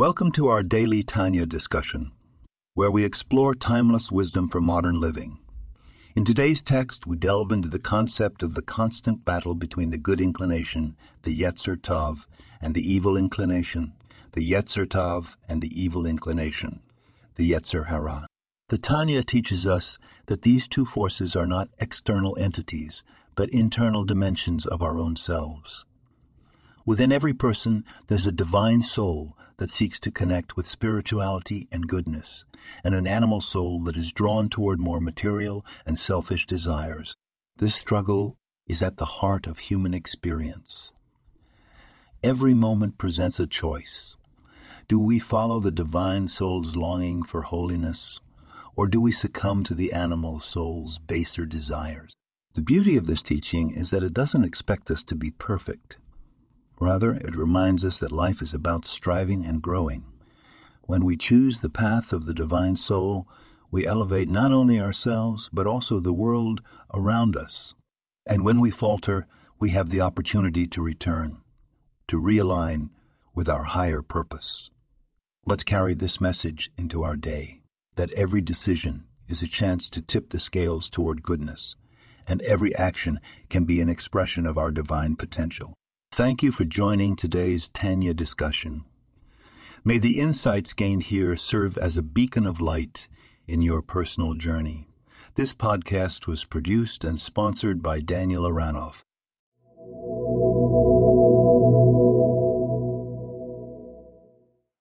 Welcome to our daily Tanya discussion, where we explore timeless wisdom for modern living. In today's text, we delve into the concept of the constant battle between the good inclination, the Yetzer Tov, and the evil inclination, the Yetzer Tov, and the evil inclination, the Yetzer Hara. The Tanya teaches us that these two forces are not external entities, but internal dimensions of our own selves. Within every person, there's a divine soul that seeks to connect with spirituality and goodness, and an animal soul that is drawn toward more material and selfish desires. This struggle is at the heart of human experience. Every moment presents a choice. Do we follow the divine soul's longing for holiness, or do we succumb to the animal soul's baser desires? The beauty of this teaching is that it doesn't expect us to be perfect. Rather, it reminds us that life is about striving and growing. When we choose the path of the divine soul, we elevate not only ourselves, but also the world around us. And when we falter, we have the opportunity to return, to realign with our higher purpose. Let's carry this message into our day that every decision is a chance to tip the scales toward goodness, and every action can be an expression of our divine potential. Thank you for joining today's Tanya discussion. May the insights gained here serve as a beacon of light in your personal journey. This podcast was produced and sponsored by Daniel Aranoff.